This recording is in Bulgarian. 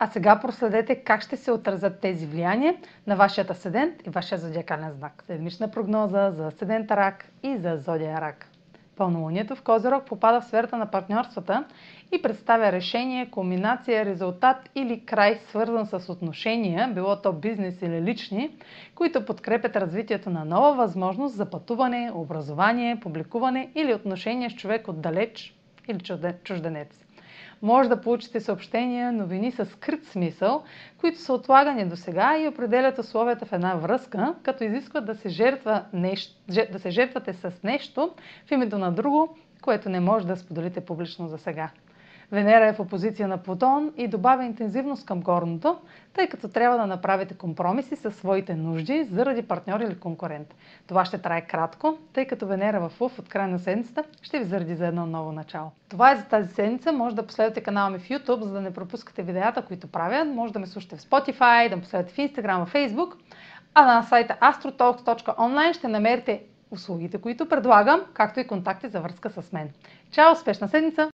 А сега проследете как ще се отразят тези влияния на вашият асцендент и вашия зодиакален знак. Седмична прогноза за асцендента рак и за зодия рак. Пълнолунието в Козирог попада в сферата на партньорствата и представя решение, комбинация, резултат или край, свързан с отношения, било то бизнес или лични, които подкрепят развитието на нова възможност за пътуване, образование, публикуване или отношения с човек отдалеч или чужденец може да получите съобщения, новини с скрит смисъл, които са отлагани до сега и определят условията в една връзка, като изискват да се, жертва нещо, да се жертвате с нещо в името на друго, което не може да споделите публично за сега. Венера е в опозиция на Плутон и добавя интензивност към горното, тъй като трябва да направите компромиси със своите нужди заради партньор или конкурент. Това ще трае кратко, тъй като Венера в Лъв от края на седмицата ще ви заради за едно ново начало. Това е за тази седмица. Може да последвате канала ми в YouTube, за да не пропускате видеята, които правя. Може да ме слушате в Spotify, да ме последвате в Instagram, в Facebook. А на сайта astrotalks.online ще намерите услугите, които предлагам, както и контакти за връзка с мен. Чао! Успешна седмица!